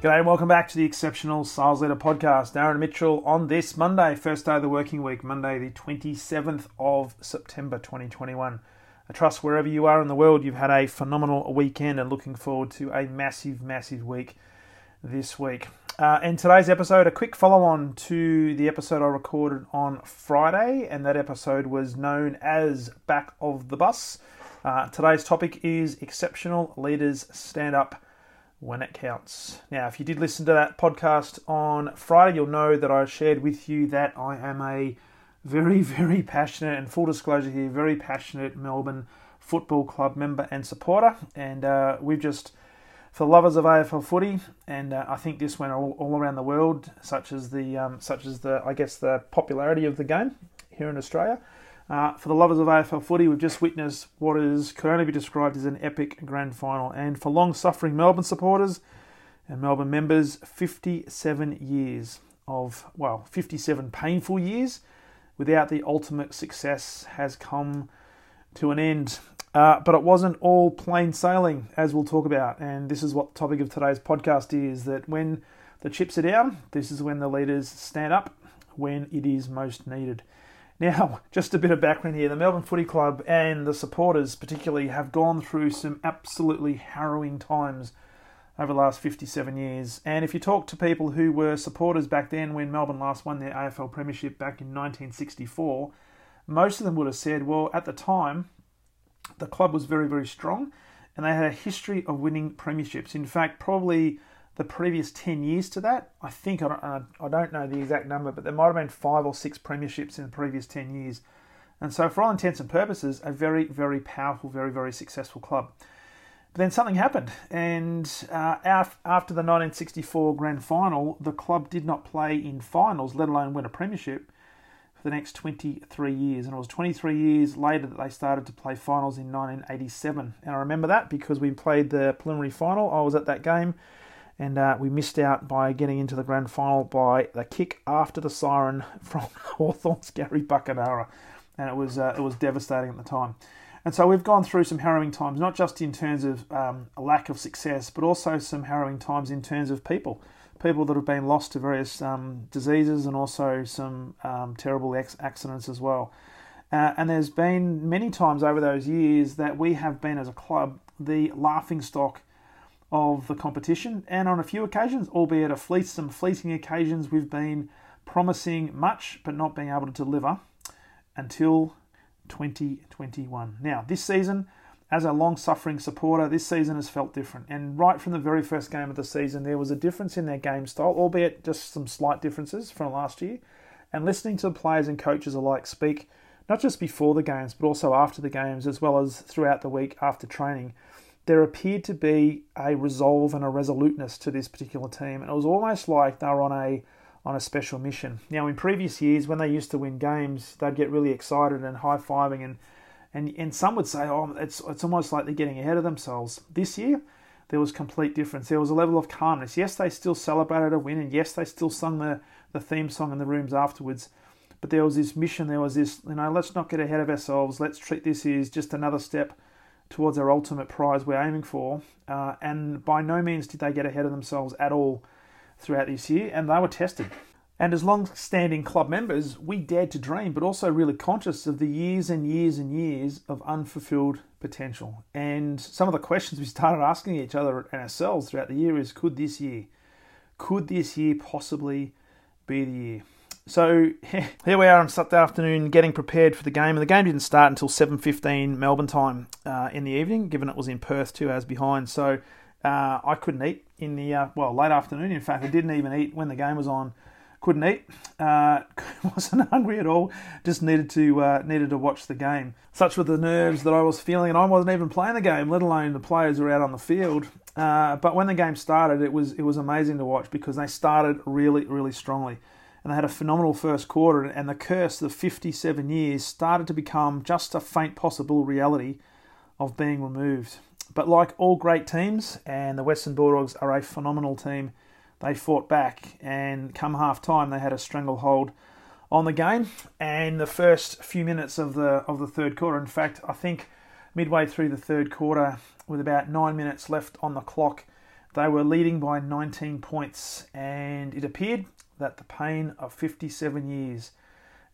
G'day and welcome back to the Exceptional Sales Leader Podcast. Darren Mitchell on this Monday, first day of the working week, Monday the 27th of September 2021. I trust wherever you are in the world, you've had a phenomenal weekend and looking forward to a massive, massive week this week. Uh, in today's episode, a quick follow on to the episode I recorded on Friday, and that episode was known as Back of the Bus. Uh, today's topic is Exceptional Leaders Stand Up when it counts. Now, if you did listen to that podcast on Friday, you'll know that I shared with you that I am a very, very passionate, and full disclosure here, very passionate Melbourne Football Club member and supporter. And uh, we've just, for lovers of AFL footy, and uh, I think this went all, all, around the world, such as the, um, such as the, I guess, the popularity of the game here in Australia. Uh, for the lovers of AFL footy, we've just witnessed what is could only be described as an epic grand final. And for long suffering Melbourne supporters and Melbourne members, 57 years of, well, 57 painful years without the ultimate success has come to an end. Uh, but it wasn't all plain sailing, as we'll talk about. And this is what the topic of today's podcast is that when the chips are down, this is when the leaders stand up when it is most needed. Now, just a bit of background here. The Melbourne Footy Club and the supporters, particularly, have gone through some absolutely harrowing times over the last 57 years. And if you talk to people who were supporters back then when Melbourne last won their AFL Premiership back in 1964, most of them would have said, well, at the time, the club was very, very strong and they had a history of winning premierships. In fact, probably the previous 10 years to that. I think, I don't, know the exact number, but there might have been five or six premierships in the previous 10 years. And so, for all intents and purposes, a very, very powerful, very, very successful club. But then something happened, and uh, after the 1964 grand final, the club did not play in finals, let alone win a premiership, for the next 23 years. And it was 23 years later that they started to play finals in 1987. And I remember that because we played the preliminary final. I was at that game and uh, we missed out by getting into the grand final by the kick after the siren from Hawthorn's Gary Buckenara, and it was uh, it was devastating at the time. And so we've gone through some harrowing times, not just in terms of um, a lack of success, but also some harrowing times in terms of people, people that have been lost to various um, diseases and also some um, terrible ex- accidents as well. Uh, and there's been many times over those years that we have been as a club the laughing stock of the competition, and on a few occasions, albeit a fleet, some fleeting occasions, we've been promising much but not being able to deliver until 2021. Now, this season, as a long suffering supporter, this season has felt different. And right from the very first game of the season, there was a difference in their game style, albeit just some slight differences from last year. And listening to the players and coaches alike speak, not just before the games, but also after the games, as well as throughout the week after training, there appeared to be a resolve and a resoluteness to this particular team. And it was almost like they were on a on a special mission. Now, in previous years, when they used to win games, they'd get really excited and high fiving, and, and and some would say, "Oh, it's it's almost like they're getting ahead of themselves." This year, there was complete difference. There was a level of calmness. Yes, they still celebrated a win, and yes, they still sung the the theme song in the rooms afterwards. But there was this mission. There was this, you know, let's not get ahead of ourselves. Let's treat this as just another step towards our ultimate prize we're aiming for. Uh, and by no means did they get ahead of themselves at all throughout this year, and they were tested. And as long standing club members, we dared to dream, but also really conscious of the years and years and years of unfulfilled potential. And some of the questions we started asking each other and ourselves throughout the year is could this year, could this year possibly be the year? So here we are on Saturday afternoon, getting prepared for the game, and the game didn't start until 7:15 Melbourne time uh, in the evening, given it was in Perth two hours behind. So uh, I couldn't eat in the uh, well late afternoon. In fact, I didn't even eat when the game was on. Couldn't eat. Uh, wasn't hungry at all. Just needed to uh, needed to watch the game. Such were the nerves that I was feeling, and I wasn't even playing the game, let alone the players were out on the field. Uh, but when the game started, it was it was amazing to watch because they started really really strongly and they had a phenomenal first quarter. And the curse of 57 years started to become just a faint possible reality of being removed. But like all great teams, and the Western Bulldogs are a phenomenal team, they fought back, and come half time, they had a stranglehold on the game. And the first few minutes of the of the third quarter, in fact, I think midway through the third quarter, with about nine minutes left on the clock, they were leading by 19 points, and it appeared that the pain of 57 years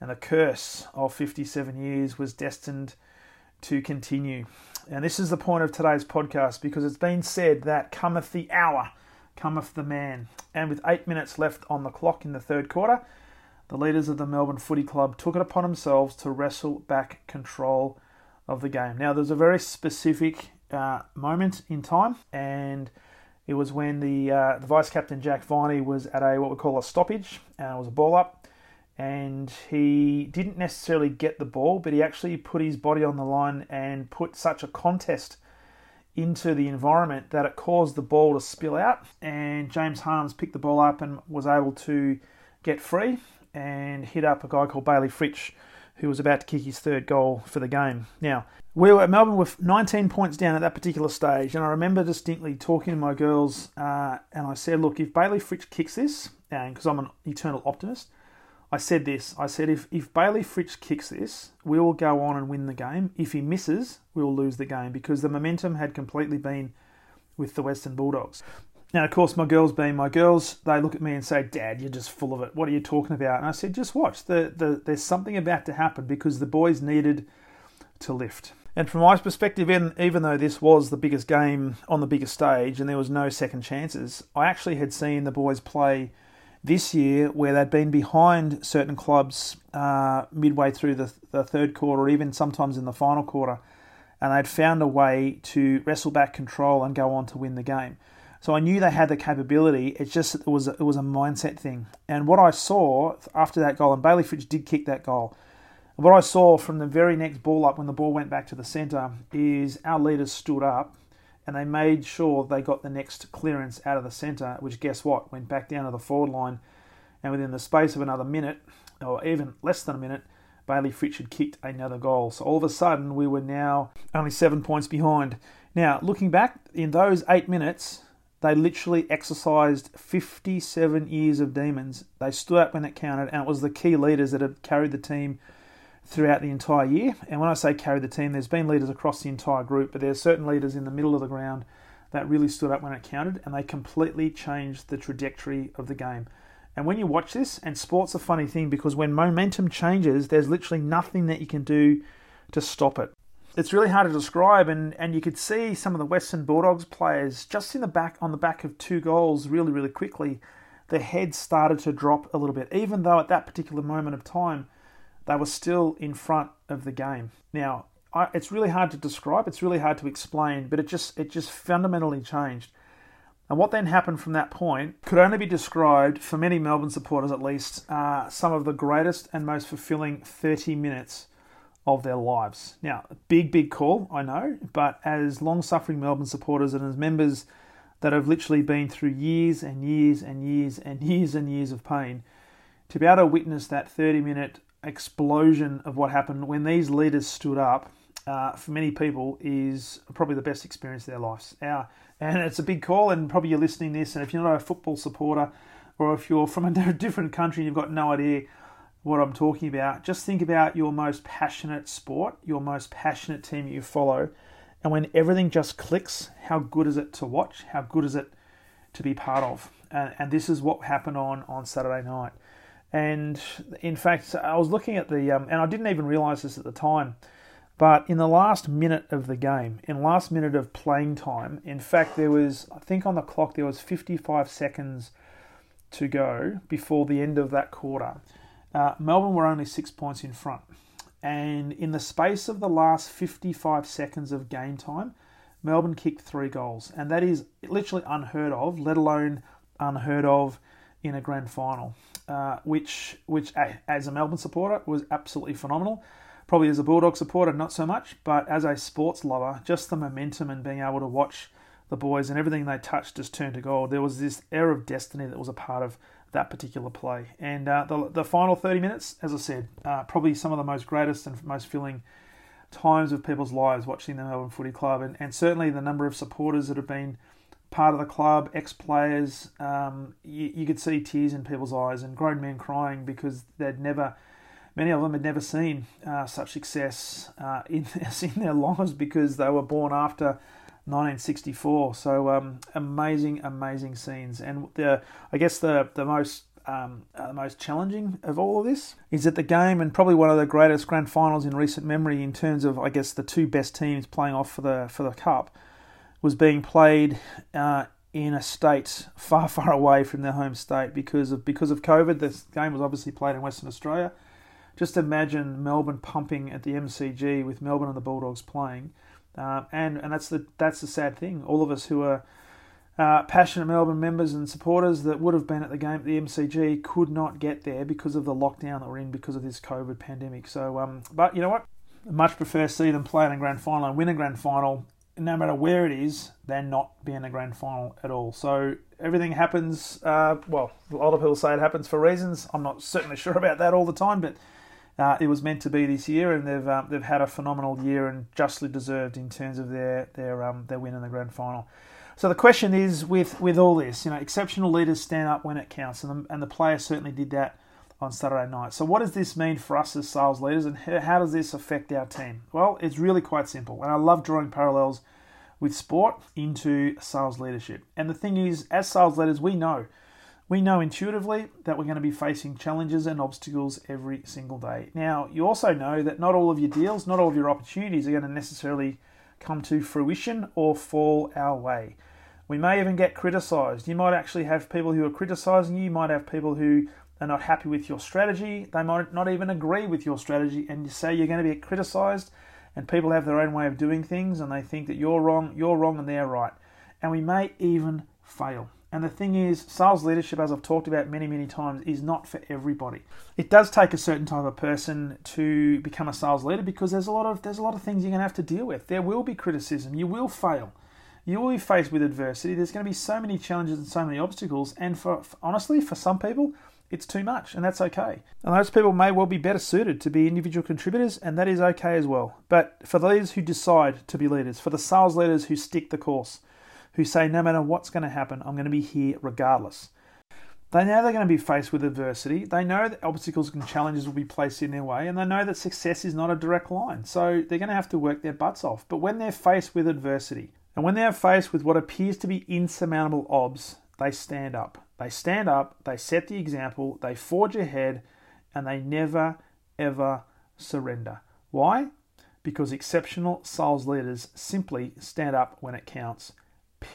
and the curse of 57 years was destined to continue. And this is the point of today's podcast because it's been said that cometh the hour, cometh the man. And with eight minutes left on the clock in the third quarter, the leaders of the Melbourne Footy Club took it upon themselves to wrestle back control of the game. Now, there's a very specific uh, moment in time, and it was when the, uh, the vice captain Jack Viney was at a what we call a stoppage, and it was a ball up, and he didn't necessarily get the ball, but he actually put his body on the line and put such a contest into the environment that it caused the ball to spill out. And James Harmes picked the ball up and was able to get free and hit up a guy called Bailey Fritsch, who was about to kick his third goal for the game. Now, we were at Melbourne with 19 points down at that particular stage, and I remember distinctly talking to my girls, uh, and I said, "Look, if Bailey Fritsch kicks this, and because I'm an eternal optimist, I said this. I said if if Bailey Fritsch kicks this, we will go on and win the game. If he misses, we will lose the game because the momentum had completely been with the Western Bulldogs." Now, of course, my girls being my girls, they look at me and say, Dad, you're just full of it. What are you talking about? And I said, just watch. The, the, there's something about to happen because the boys needed to lift. And from my perspective, even though this was the biggest game on the biggest stage and there was no second chances, I actually had seen the boys play this year where they'd been behind certain clubs uh, midway through the, the third quarter, or even sometimes in the final quarter, and they'd found a way to wrestle back control and go on to win the game. So I knew they had the capability. It's just it was it was a mindset thing. And what I saw after that goal, and Bailey Fritsch did kick that goal, what I saw from the very next ball up when the ball went back to the centre is our leaders stood up and they made sure they got the next clearance out of the centre, which guess what? Went back down to the forward line. And within the space of another minute, or even less than a minute, Bailey Fritsch had kicked another goal. So all of a sudden, we were now only seven points behind. Now, looking back, in those eight minutes, they literally exercised 57 years of demons. They stood up when it counted, and it was the key leaders that had carried the team throughout the entire year. And when I say carry the team, there's been leaders across the entire group, but there are certain leaders in the middle of the ground that really stood up when it counted, and they completely changed the trajectory of the game. And when you watch this, and sport's a funny thing because when momentum changes, there's literally nothing that you can do to stop it. It's really hard to describe, and, and you could see some of the Western Bulldogs players just in the back on the back of two goals really, really quickly. Their heads started to drop a little bit, even though at that particular moment of time they were still in front of the game. Now, I, it's really hard to describe. It's really hard to explain, but it just it just fundamentally changed. And what then happened from that point could only be described, for many Melbourne supporters at least, uh, some of the greatest and most fulfilling 30 minutes of their lives. Now, big, big call, I know, but as long suffering Melbourne supporters and as members that have literally been through years and years and years and years and years of pain, to be able to witness that 30 minute explosion of what happened when these leaders stood up uh, for many people is probably the best experience of their lives. Our, and it's a big call, and probably you're listening this, and if you're not a football supporter or if you're from a different country and you've got no idea what I'm talking about, just think about your most passionate sport, your most passionate team you follow, and when everything just clicks, how good is it to watch? How good is it to be part of? And, and this is what happened on, on Saturday night. And in fact, I was looking at the, um, and I didn't even realize this at the time, but in the last minute of the game, in last minute of playing time, in fact, there was, I think on the clock, there was 55 seconds to go before the end of that quarter. Uh, Melbourne were only six points in front. And in the space of the last 55 seconds of game time, Melbourne kicked three goals. And that is literally unheard of, let alone unheard of in a grand final uh, which which as a Melbourne supporter was absolutely phenomenal. Probably as a Bulldog supporter, not so much, but as a sports lover, just the momentum and being able to watch the boys and everything they touched just turned to gold. There was this air of destiny that was a part of that particular play. And uh, the, the final 30 minutes, as I said, uh, probably some of the most greatest and most filling times of people's lives watching the Melbourne Footy Club, and, and certainly the number of supporters that have been part of the club, ex players. Um, you, you, could see tears in people's eyes and grown men crying because they'd never, many of them had never seen uh, such success uh, in, in their lives because they were born after 1964. So um, amazing, amazing scenes. And the, I guess the the most um, uh, most challenging of all of this is that the game and probably one of the greatest grand finals in recent memory in terms of I guess the two best teams playing off for the for the cup was being played uh, in a state far far away from their home state because of because of COVID. This game was obviously played in Western Australia. Just imagine Melbourne pumping at the MCG with Melbourne and the Bulldogs playing. Uh, and and that's the that's the sad thing. All of us who are uh, passionate Melbourne members and supporters that would have been at the game at the MCG could not get there because of the lockdown that we're in because of this COVID pandemic. So, um, but you know what? I much prefer see them play in a grand final and win a grand final, no matter where it is, than not be in a grand final at all. So everything happens. Uh, well, a lot of people say it happens for reasons. I'm not certainly sure about that all the time, but uh, it was meant to be this year, and they've um, they've had a phenomenal year and justly deserved in terms of their their um, their win in the grand final. So the question is, with with all this, you know, exceptional leaders stand up when it counts, and the, and the players certainly did that on Saturday night. So what does this mean for us as sales leaders, and how does this affect our team? Well, it's really quite simple, and I love drawing parallels with sport into sales leadership. And the thing is, as sales leaders, we know we know intuitively that we're going to be facing challenges and obstacles every single day. Now, you also know that not all of your deals, not all of your opportunities are going to necessarily come to fruition or fall our way. We may even get criticized. You might actually have people who are criticizing you, you might have people who are not happy with your strategy, they might not even agree with your strategy, and you say you're going to be criticized, and people have their own way of doing things, and they think that you're wrong, you're wrong, and they're right. And we may even fail. And the thing is, sales leadership, as I've talked about many, many times, is not for everybody. It does take a certain type of person to become a sales leader because there's a lot of there's a lot of things you're going to have to deal with. There will be criticism. You will fail. You will be faced with adversity. There's going to be so many challenges and so many obstacles. And for, for honestly, for some people, it's too much, and that's okay. And those people may well be better suited to be individual contributors, and that is okay as well. But for those who decide to be leaders, for the sales leaders who stick the course, who say, no matter what's going to happen, I'm going to be here regardless. They know they're going to be faced with adversity. They know that obstacles and challenges will be placed in their way, and they know that success is not a direct line. So they're going to have to work their butts off. But when they're faced with adversity, and when they're faced with what appears to be insurmountable obs, they stand up. They stand up, they set the example, they forge ahead, and they never, ever surrender. Why? Because exceptional sales leaders simply stand up when it counts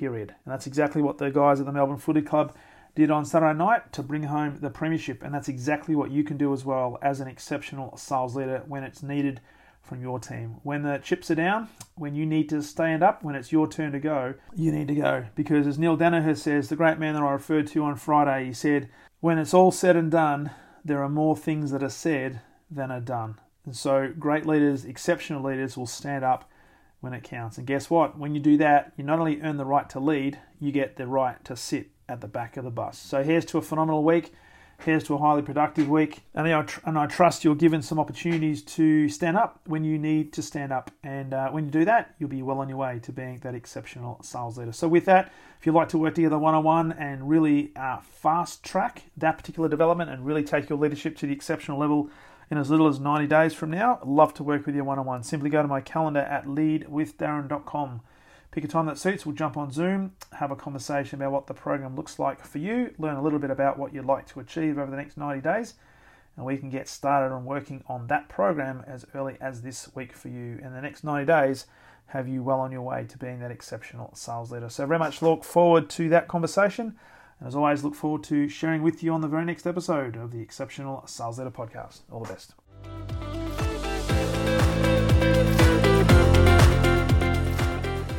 period. And that's exactly what the guys at the Melbourne Footy Club did on Saturday night to bring home the premiership. And that's exactly what you can do as well as an exceptional sales leader when it's needed from your team. When the chips are down, when you need to stand up, when it's your turn to go, you need to go. Because as Neale Daniher says, the great man that I referred to on Friday, he said, when it's all said and done, there are more things that are said than are done. And so great leaders, exceptional leaders will stand up when it counts. And guess what? When you do that, you not only earn the right to lead, you get the right to sit at the back of the bus. So here's to a phenomenal week. Here's to a highly productive week. And I, tr- and I trust you're given some opportunities to stand up when you need to stand up. And uh, when you do that, you'll be well on your way to being that exceptional sales leader. So, with that, if you'd like to work together one on one and really uh, fast track that particular development and really take your leadership to the exceptional level, in as little as 90 days from now. Love to work with you one on one. Simply go to my calendar at leadwithdarren.com. Pick a time that suits, we'll jump on Zoom, have a conversation about what the program looks like for you, learn a little bit about what you'd like to achieve over the next 90 days, and we can get started on working on that program as early as this week for you. In the next 90 days, have you well on your way to being that exceptional sales leader. So, very much look forward to that conversation. And as always, look forward to sharing with you on the very next episode of the Exceptional Sales Leader Podcast. All the best.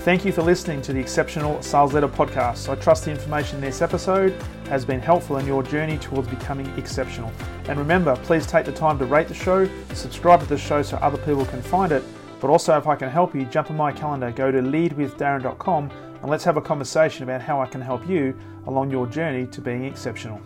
Thank you for listening to the Exceptional Sales Leader Podcast. I trust the information in this episode has been helpful in your journey towards becoming exceptional. And remember, please take the time to rate the show, subscribe to the show so other people can find it. But also, if I can help you, jump on my calendar, go to leadwithdarren.com and let's have a conversation about how I can help you along your journey to being exceptional.